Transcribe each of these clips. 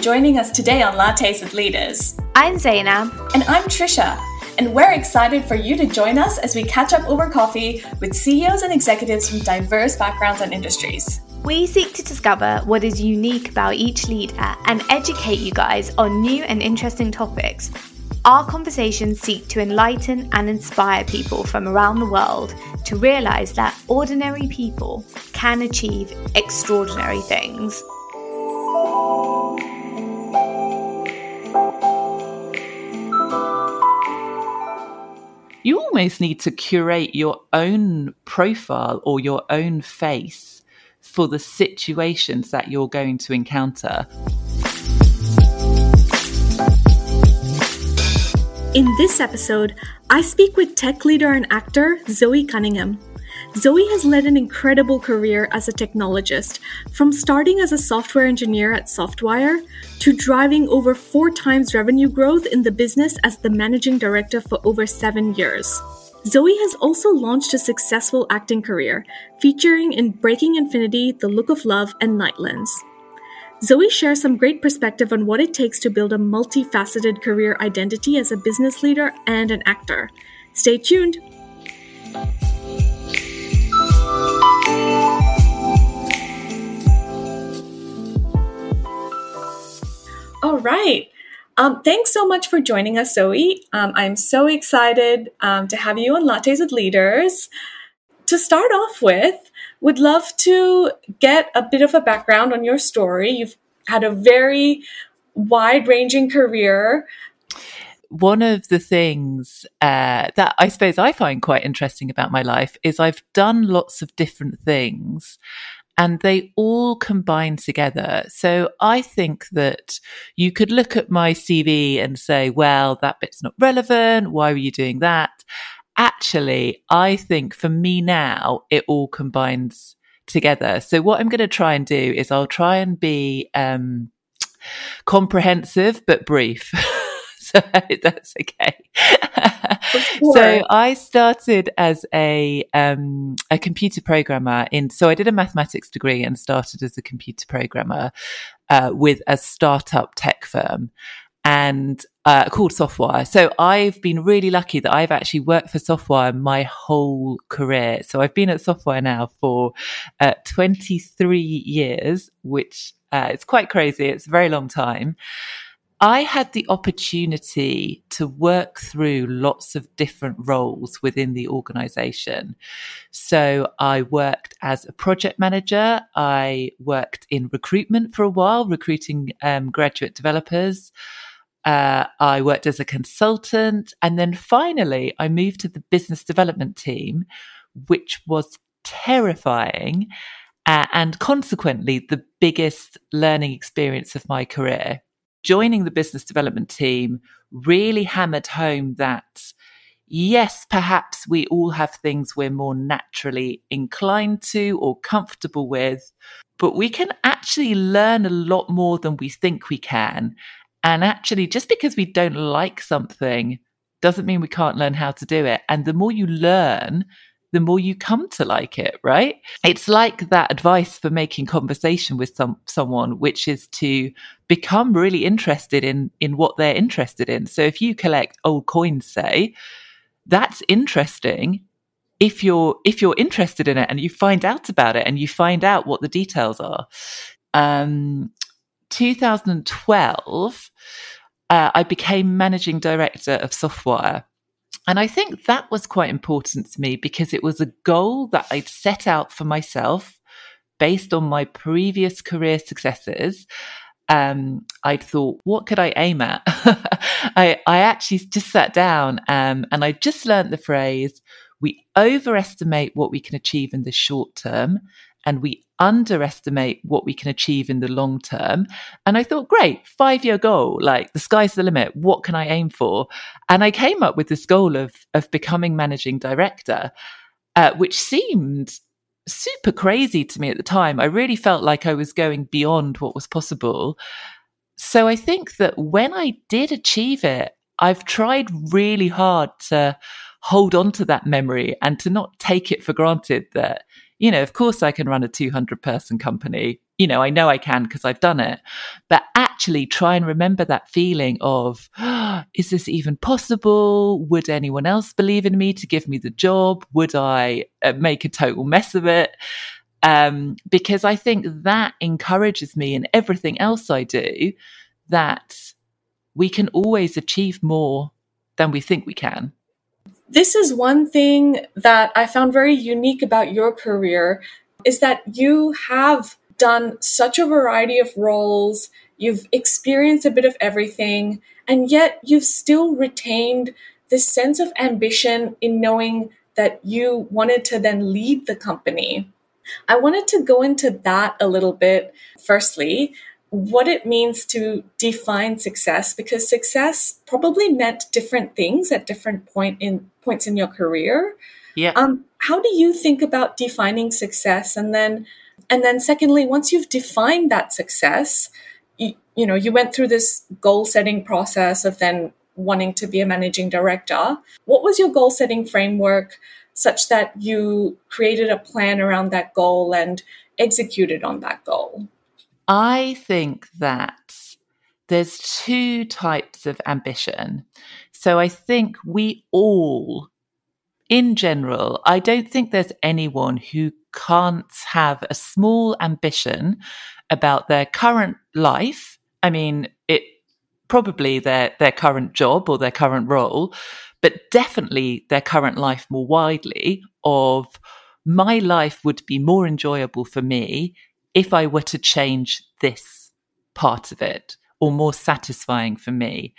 joining us today on Lattes with Leaders. I'm Zainab. And I'm Trisha. And we're excited for you to join us as we catch up over coffee with CEOs and executives from diverse backgrounds and industries. We seek to discover what is unique about each leader and educate you guys on new and interesting topics. Our conversations seek to enlighten and inspire people from around the world to realize that ordinary people can achieve extraordinary things. You almost need to curate your own profile or your own face for the situations that you're going to encounter. In this episode, I speak with tech leader and actor Zoe Cunningham. Zoe has led an incredible career as a technologist, from starting as a software engineer at Softwire to driving over four times revenue growth in the business as the managing director for over seven years. Zoe has also launched a successful acting career, featuring in Breaking Infinity, The Look of Love, and Nightlands. Zoe shares some great perspective on what it takes to build a multifaceted career identity as a business leader and an actor. Stay tuned! All right. Um, thanks so much for joining us, Zoe. Um, I'm so excited um, to have you on Lattes with Leaders. To start off with, would love to get a bit of a background on your story. You've had a very wide ranging career. One of the things uh, that I suppose I find quite interesting about my life is I've done lots of different things and they all combine together. So I think that you could look at my CV and say, well, that bit's not relevant. Why were you doing that? Actually, I think for me now, it all combines together. So what I'm going to try and do is I'll try and be, um, comprehensive, but brief. so that's okay. so I started as a um, a computer programmer in. So I did a mathematics degree and started as a computer programmer uh, with a startup tech firm and uh, called Softwire. So I've been really lucky that I've actually worked for Softwire my whole career. So I've been at Softwire now for uh, 23 years, which uh, it's quite crazy. It's a very long time. I had the opportunity to work through lots of different roles within the organization. So I worked as a project manager. I worked in recruitment for a while, recruiting um, graduate developers. Uh, I worked as a consultant. And then finally, I moved to the business development team, which was terrifying. Uh, and consequently, the biggest learning experience of my career joining the business development team really hammered home that yes, perhaps we all have things we're more naturally inclined to or comfortable with, but we can actually learn a lot more than we think we can. And actually, just because we don't like something doesn't mean we can't learn how to do it. And the more you learn, the more you come to like it, right? It's like that advice for making conversation with some someone, which is to become really interested in in what they're interested in. So if you collect old coins, say, that's interesting if you're if you're interested in it and you find out about it and you find out what the details are. Um, 2012, uh, I became managing director of Softwire and I think that was quite important to me because it was a goal that I'd set out for myself based on my previous career successes. Um, I'd thought, what could I aim at? I, I actually just sat down um, and I just learned the phrase we overestimate what we can achieve in the short term and we underestimate what we can achieve in the long term. And I thought, great, five year goal, like the sky's the limit. What can I aim for? And I came up with this goal of, of becoming managing director, uh, which seemed super crazy to me at the time. I really felt like I was going beyond what was possible. So I think that when I did achieve it, I've tried really hard to hold on to that memory and to not take it for granted that you know, of course I can run a 200 person company. You know, I know I can because I've done it. But actually try and remember that feeling of, oh, is this even possible? Would anyone else believe in me to give me the job? Would I uh, make a total mess of it? Um, because I think that encourages me in everything else I do that we can always achieve more than we think we can. This is one thing that I found very unique about your career is that you have done such a variety of roles, you've experienced a bit of everything, and yet you've still retained this sense of ambition in knowing that you wanted to then lead the company. I wanted to go into that a little bit. Firstly, what it means to define success because success probably meant different things at different point in points in your career. Yeah. Um, how do you think about defining success and then and then secondly once you've defined that success you, you know you went through this goal setting process of then wanting to be a managing director what was your goal setting framework such that you created a plan around that goal and executed on that goal I think that there's two types of ambition. So I think we all, in general, I don't think there's anyone who can't have a small ambition about their current life. I mean, it probably their their current job or their current role, but definitely their current life more widely of my life would be more enjoyable for me if I were to change this part of it or more satisfying for me.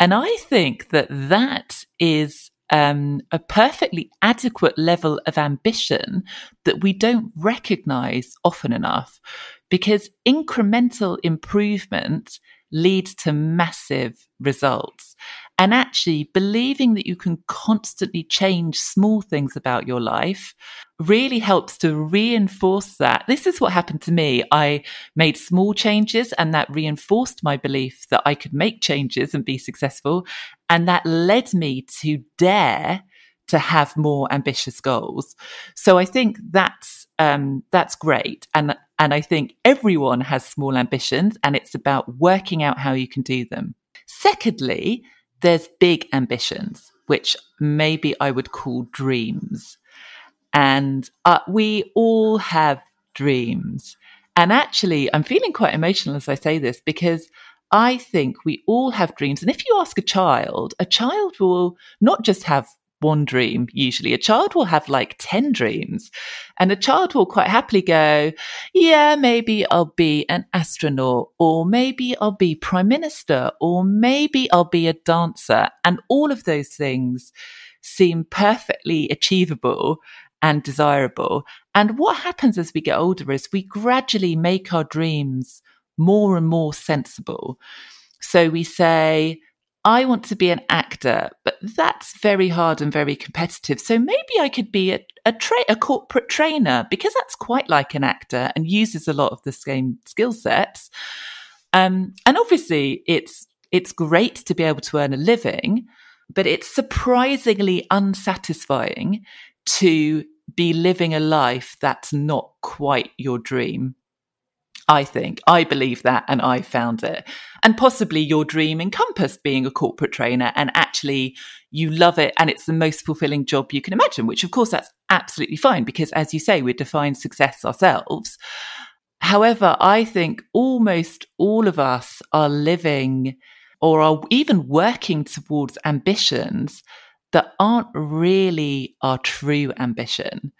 And I think that that is um, a perfectly adequate level of ambition that we don't recognize often enough because incremental improvement leads to massive results. And actually, believing that you can constantly change small things about your life really helps to reinforce that. This is what happened to me. I made small changes, and that reinforced my belief that I could make changes and be successful. And that led me to dare to have more ambitious goals. So I think that's um, that's great, and and I think everyone has small ambitions, and it's about working out how you can do them. Secondly, there's big ambitions, which maybe I would call dreams. And uh, we all have dreams. And actually, I'm feeling quite emotional as I say this because I think we all have dreams. And if you ask a child, a child will not just have one dream usually. A child will have like 10 dreams and a child will quite happily go, yeah, maybe I'll be an astronaut or maybe I'll be prime minister or maybe I'll be a dancer. And all of those things seem perfectly achievable and desirable. And what happens as we get older is we gradually make our dreams more and more sensible. So we say, I want to be an actor, but that's very hard and very competitive. So maybe I could be a, a, tra- a corporate trainer because that's quite like an actor and uses a lot of the same skill sets. Um, and obviously, it's it's great to be able to earn a living, but it's surprisingly unsatisfying to be living a life that's not quite your dream. I think. I believe that and I found it. And possibly your dream encompassed being a corporate trainer and actually you love it and it's the most fulfilling job you can imagine, which of course that's absolutely fine because as you say, we define success ourselves. However, I think almost all of us are living or are even working towards ambitions that aren't really our true ambition.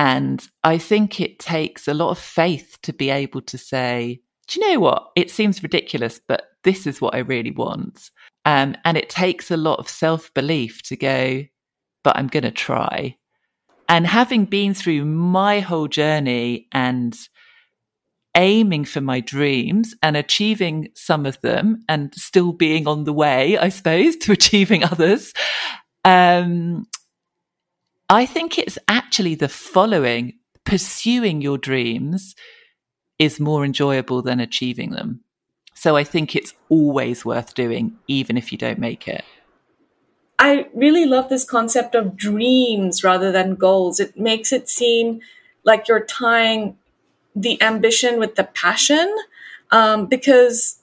And I think it takes a lot of faith to be able to say, do you know what? It seems ridiculous, but this is what I really want. Um, and it takes a lot of self belief to go, but I'm going to try. And having been through my whole journey and aiming for my dreams and achieving some of them and still being on the way, I suppose, to achieving others, um, I think it's actually the following pursuing your dreams is more enjoyable than achieving them. So I think it's always worth doing, even if you don't make it. I really love this concept of dreams rather than goals. It makes it seem like you're tying the ambition with the passion um, because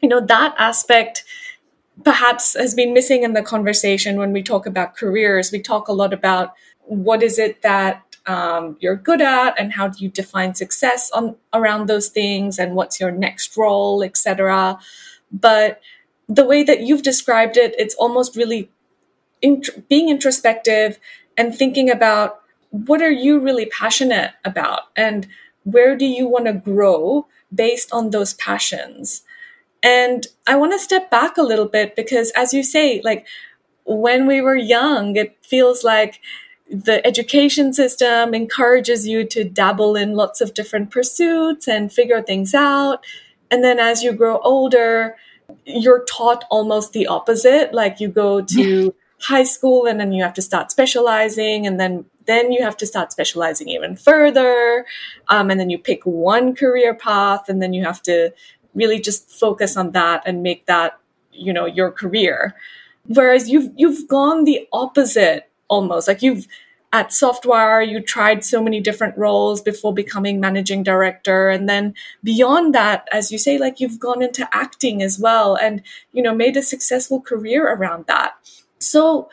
you know, that aspect perhaps has been missing in the conversation when we talk about careers. We talk a lot about what is it that um, you're good at and how do you define success on around those things and what's your next role, etc. But the way that you've described it, it's almost really being introspective and thinking about what are you really passionate about and where do you want to grow based on those passions and i want to step back a little bit because as you say like when we were young it feels like the education system encourages you to dabble in lots of different pursuits and figure things out. And then as you grow older you're taught almost the opposite. Like you go to high school and then you have to start specializing and then then you have to start specializing even further. Um, and then you pick one career path and then you have to really just focus on that and make that you know your career. Whereas you've you've gone the opposite almost. Like you've at Softwire you tried so many different roles before becoming managing director. And then beyond that as you say like you've gone into acting as well and you know made a successful career around that. So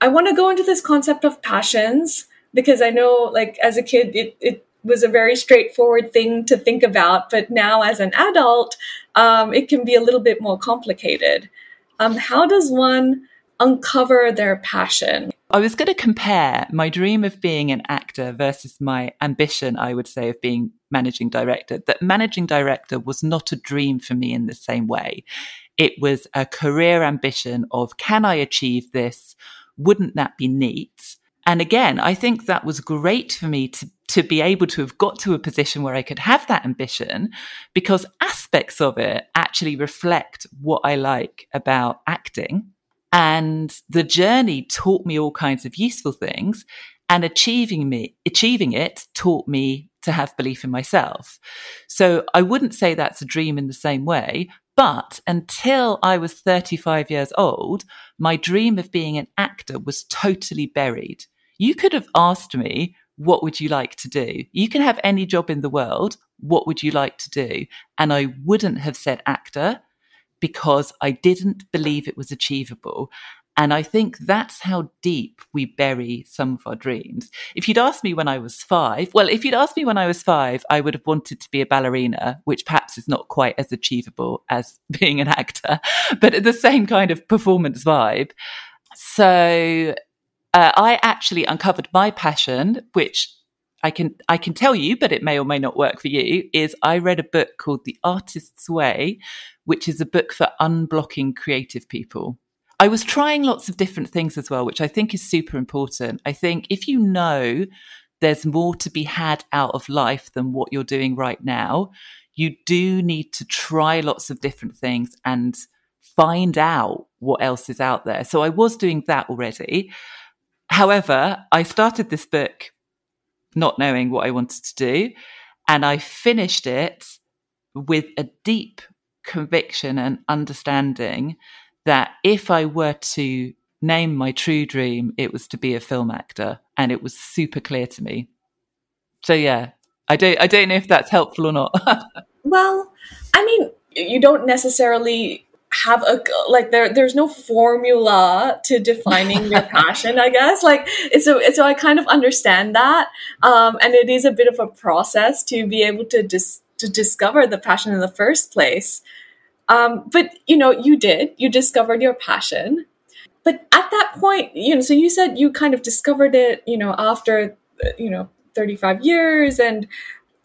I want to go into this concept of passions because I know, like, as a kid, it, it was a very straightforward thing to think about, but now as an adult, um, it can be a little bit more complicated. Um, how does one uncover their passion? I was going to compare my dream of being an actor versus my ambition, I would say, of being managing director. That managing director was not a dream for me in the same way. It was a career ambition of can I achieve this? Wouldn't that be neat? And again, I think that was great for me to, to be able to have got to a position where I could have that ambition because aspects of it actually reflect what I like about acting. And the journey taught me all kinds of useful things and achieving me, achieving it taught me to have belief in myself. So I wouldn't say that's a dream in the same way, but until I was 35 years old, my dream of being an actor was totally buried. You could have asked me, what would you like to do? You can have any job in the world. What would you like to do? And I wouldn't have said actor because I didn't believe it was achievable. And I think that's how deep we bury some of our dreams. If you'd asked me when I was five, well, if you'd asked me when I was five, I would have wanted to be a ballerina, which perhaps is not quite as achievable as being an actor, but the same kind of performance vibe. So uh, I actually uncovered my passion, which I can I can tell you, but it may or may not work for you. Is I read a book called The Artist's Way, which is a book for unblocking creative people. I was trying lots of different things as well, which I think is super important. I think if you know there's more to be had out of life than what you're doing right now, you do need to try lots of different things and find out what else is out there. So I was doing that already. However, I started this book not knowing what I wanted to do, and I finished it with a deep conviction and understanding that if I were to name my true dream, it was to be a film actor, and it was super clear to me. So yeah, I don't I don't know if that's helpful or not. well, I mean, you don't necessarily have a like there there's no formula to defining your passion i guess like it's so it's so i kind of understand that um and it is a bit of a process to be able to dis- to discover the passion in the first place um, but you know, you did. You discovered your passion. But at that point, you know, so you said you kind of discovered it, you know, after you know 35 years and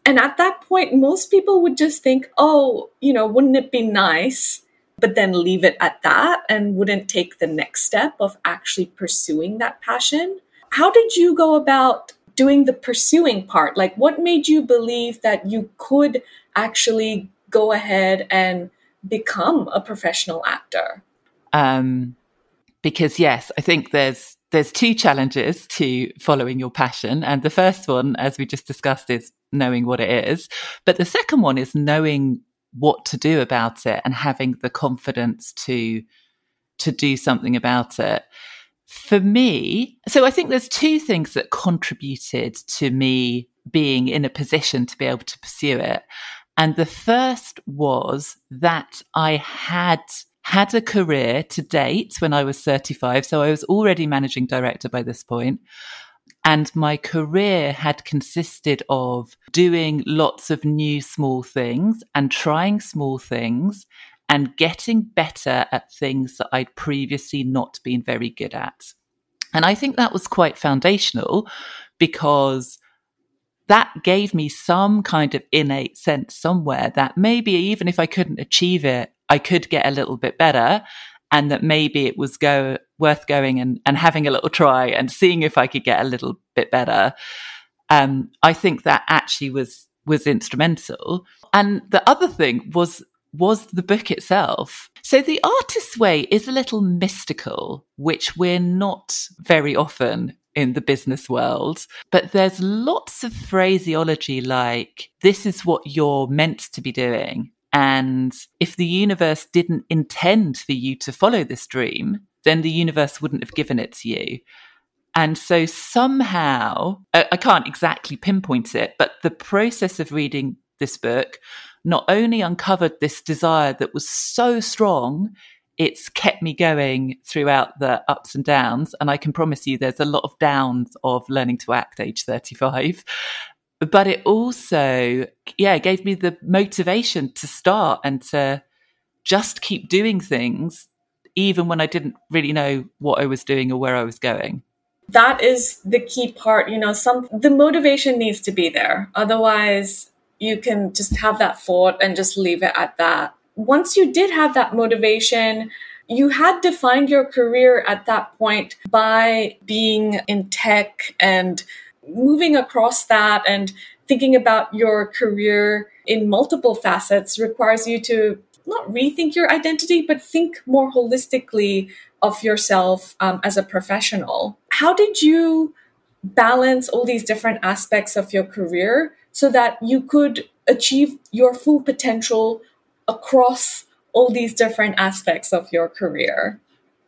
and at that point most people would just think oh you know wouldn't it be nice but then leave it at that and wouldn't take the next step of actually pursuing that passion. How did you go about doing the pursuing part? Like what made you believe that you could actually go ahead and become a professional actor? Um, because yes, I think there's there's two challenges to following your passion, and the first one, as we just discussed, is knowing what it is, but the second one is knowing what to do about it and having the confidence to to do something about it. For me, so I think there's two things that contributed to me being in a position to be able to pursue it. And the first was that I had had a career to date when I was 35. So I was already managing director by this point. And my career had consisted of doing lots of new small things and trying small things and getting better at things that I'd previously not been very good at. And I think that was quite foundational because that gave me some kind of innate sense somewhere that maybe even if I couldn't achieve it, I could get a little bit better and that maybe it was go worth going and, and having a little try and seeing if I could get a little bit better. Um, I think that actually was was instrumental. And the other thing was was the book itself. So the artist's way is a little mystical, which we're not very often in the business world. But there's lots of phraseology like, this is what you're meant to be doing. And if the universe didn't intend for you to follow this dream, then the universe wouldn't have given it to you. And so somehow, I can't exactly pinpoint it, but the process of reading this book not only uncovered this desire that was so strong, it's kept me going throughout the ups and downs. And I can promise you there's a lot of downs of learning to act age 35 but it also, yeah, gave me the motivation to start and to just keep doing things, even when I didn't really know what I was doing or where I was going. That is the key part. You know, some the motivation needs to be there. Otherwise, you can just have that thought and just leave it at that. Once you did have that motivation, you had defined your career at that point by being in tech and moving across that and thinking about your career in multiple facets requires you to not rethink your identity, but think more holistically of yourself um, as a professional. How did you balance all these different aspects of your career so that you could achieve your full potential across all these different aspects of your career?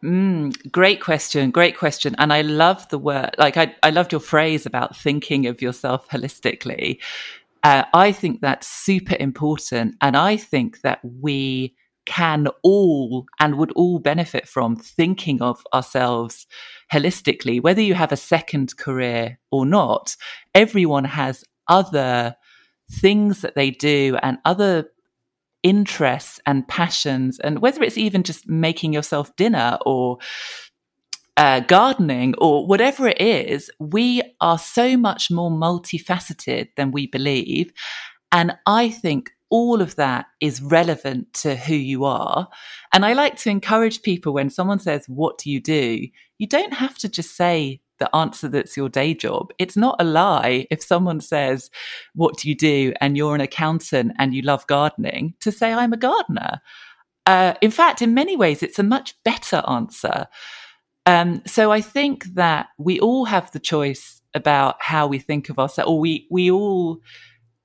Mm, great question. Great question. And I love the word, like, I, I loved your phrase about thinking of yourself holistically. Uh, I think that's super important. And I think that we can all and would all benefit from thinking of ourselves holistically, whether you have a second career or not. Everyone has other things that they do and other interests and passions, and whether it's even just making yourself dinner or uh, gardening or whatever it is, we are so much more multifaceted than we believe. And I think all of that is relevant to who you are. And I like to encourage people when someone says, What do you do? You don't have to just say, the answer that's your day job. It's not a lie if someone says, What do you do? and you're an accountant and you love gardening, to say, I'm a gardener. Uh, in fact, in many ways, it's a much better answer. Um, so I think that we all have the choice about how we think of ourselves, or we, we all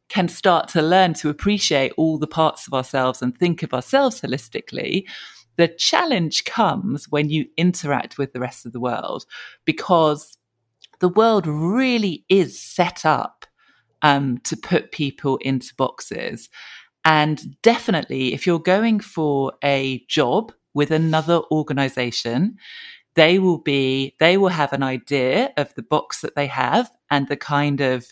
can start to learn to appreciate all the parts of ourselves and think of ourselves holistically. The challenge comes when you interact with the rest of the world because the world really is set up um, to put people into boxes. And definitely, if you're going for a job with another organization, they will be, they will have an idea of the box that they have and the kind of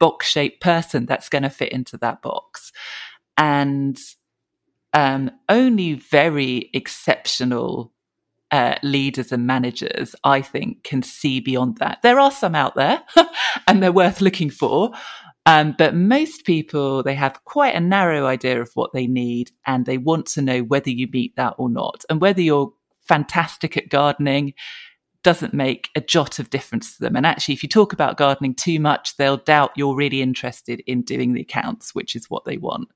box shaped person that's going to fit into that box. And um, only very exceptional uh, leaders and managers, I think, can see beyond that. There are some out there and they're worth looking for. Um, but most people, they have quite a narrow idea of what they need and they want to know whether you meet that or not. And whether you're fantastic at gardening doesn't make a jot of difference to them. And actually, if you talk about gardening too much, they'll doubt you're really interested in doing the accounts, which is what they want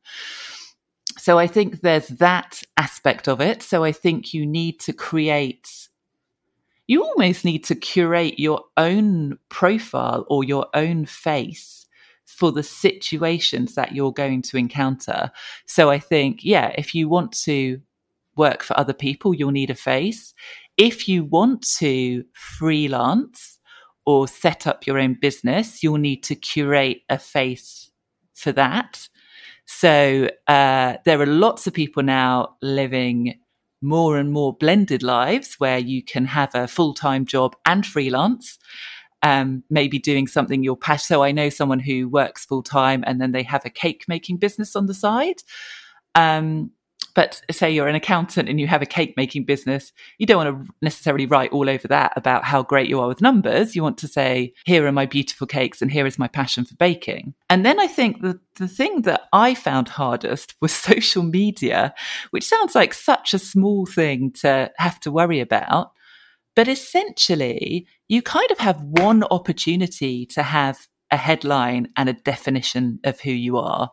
so I think there's that aspect of it. So I think you need to create, you almost need to curate your own profile or your own face for the situations that you're going to encounter. So I think, yeah, if you want to work for other people, you'll need a face. If you want to freelance or set up your own business, you'll need to curate a face for that So uh, there are lots of people now living more and more blended lives where you can have a full time job and freelance. Um, maybe doing something you're passionate. So I know someone who works full time and then they have a cake making business on the side. Um, but say you're an accountant and you have a cake making business, you don't want to necessarily write all over that about how great you are with numbers. You want to say, here are my beautiful cakes and here is my passion for baking. And then I think the, the thing that I found hardest was social media, which sounds like such a small thing to have to worry about. But essentially, you kind of have one opportunity to have a headline and a definition of who you are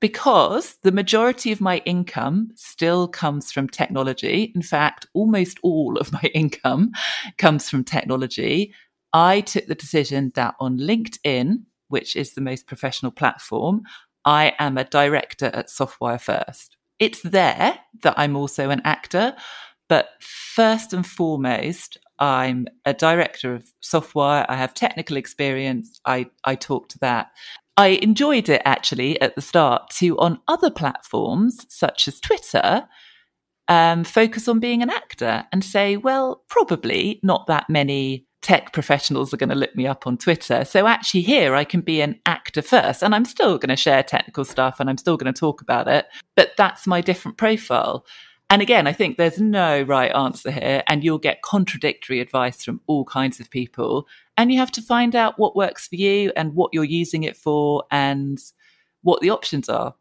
because the majority of my income still comes from technology. In fact, almost all of my income comes from technology. I took the decision that on LinkedIn, which is the most professional platform, I am a director at Softwire First. It's there that I'm also an actor, but first and foremost, I'm a director of software. I have technical experience. I, I talk to that. I enjoyed it actually at the start to on other platforms such as Twitter um, focus on being an actor and say, well, probably not that many tech professionals are going to look me up on Twitter. So actually, here I can be an actor first, and I'm still going to share technical stuff and I'm still going to talk about it, but that's my different profile. And again, I think there's no right answer here, and you'll get contradictory advice from all kinds of people. And you have to find out what works for you and what you're using it for and what the options are.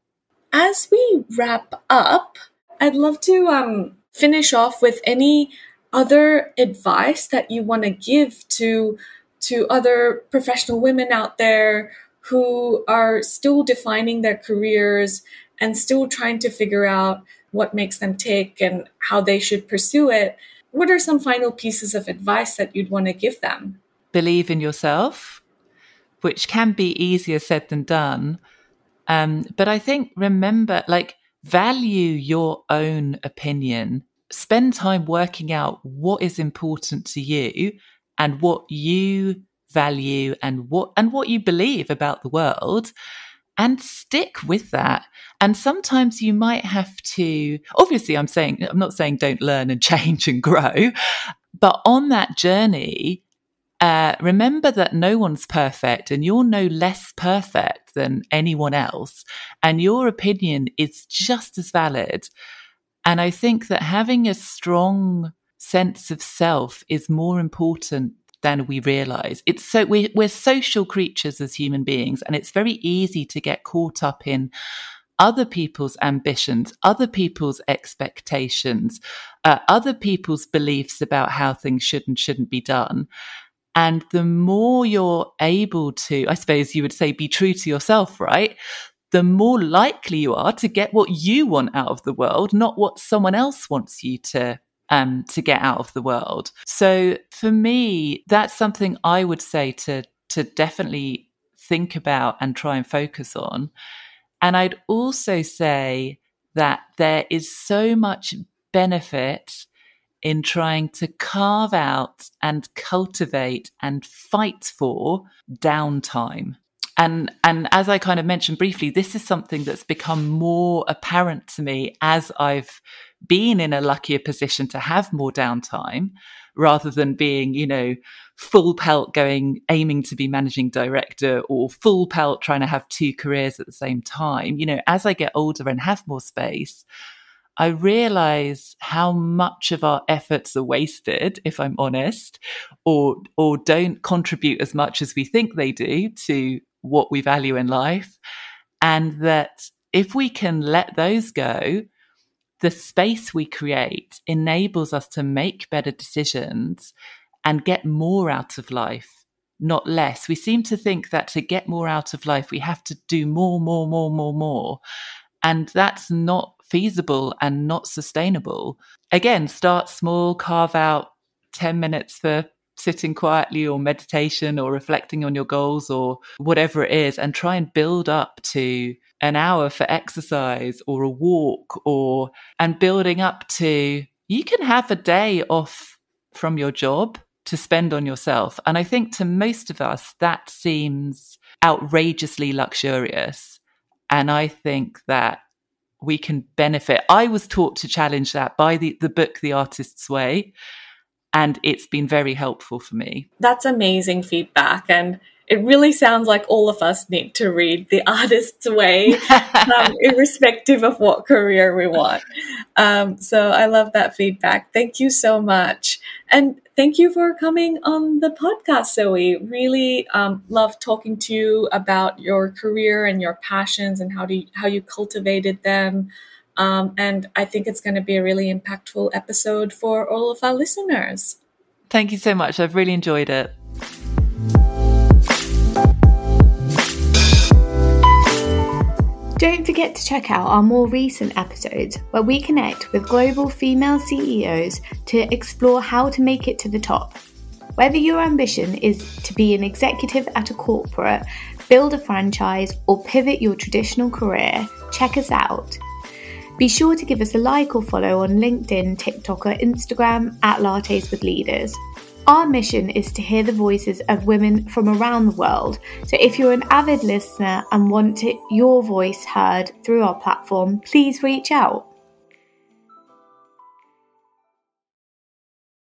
As we wrap up, I'd love to um, finish off with any other advice that you want to give to to other professional women out there who are still defining their careers and still trying to figure out what makes them tick and how they should pursue it. What are some final pieces of advice that you'd want to give them? Believe in yourself, which can be easier said than done. Um, but I think remember, like, value your own opinion. Spend time working out what is important to you and what you value and what and what you believe about the world and stick with that. And sometimes you might have to, obviously, I'm saying, I'm not saying don't learn and change and grow, but on that journey, uh, remember that no one's perfect and you're no less perfect than anyone else. And your opinion is just as valid. And I think that having a strong sense of self is more important than we realize. It's so we, we're social creatures as human beings, and it's very easy to get caught up in other people's ambitions, other people's expectations, uh, other people's beliefs about how things should and shouldn't be done. And the more you're able to, I suppose you would say, be true to yourself, right? The more likely you are to get what you want out of the world, not what someone else wants you to um, to get out of the world. So for me, that's something I would say to to definitely think about and try and focus on. And I'd also say that there is so much benefit in trying to carve out and cultivate and fight for downtime. And and as I kind of mentioned briefly, this is something that's become more apparent to me as I've been in a luckier position to have more downtime rather than being, you know, full pelt going, aiming to be managing director or full pelt trying to have two careers at the same time. You know, as I get older and have more space, I realize how much of our efforts are wasted, if I'm honest, or, or don't contribute as much as we think they do to what we value in life. And that if we can let those go, the space we create enables us to make better decisions and get more out of life, not less. We seem to think that to get more out of life, we have to do more, more, more, more, more. And that's not feasible and not sustainable. Again, start small, carve out 10 minutes for sitting quietly or meditation or reflecting on your goals or whatever it is and try and build up to an hour for exercise or a walk or and building up to you can have a day off from your job to spend on yourself and i think to most of us that seems outrageously luxurious And I think that we can benefit. I was taught to challenge that by the, the book, The Artist's Way, and it's been very helpful for me. That's amazing feedback. And it really sounds like all of us need to read The Artist's Way, um, irrespective of what career we want. Um, so I love that feedback. Thank you so much. And thank you for coming on the podcast, Zoe. Really um, love talking to you about your career and your passions and how, do you, how you cultivated them. Um, and I think it's going to be a really impactful episode for all of our listeners. Thank you so much. I've really enjoyed it. Don't forget to check out our more recent episodes where we connect with global female CEOs to explore how to make it to the top. Whether your ambition is to be an executive at a corporate, build a franchise, or pivot your traditional career, check us out. Be sure to give us a like or follow on LinkedIn, TikTok, or Instagram at Lattes with Leaders. Our mission is to hear the voices of women from around the world. So if you're an avid listener and want your voice heard through our platform, please reach out.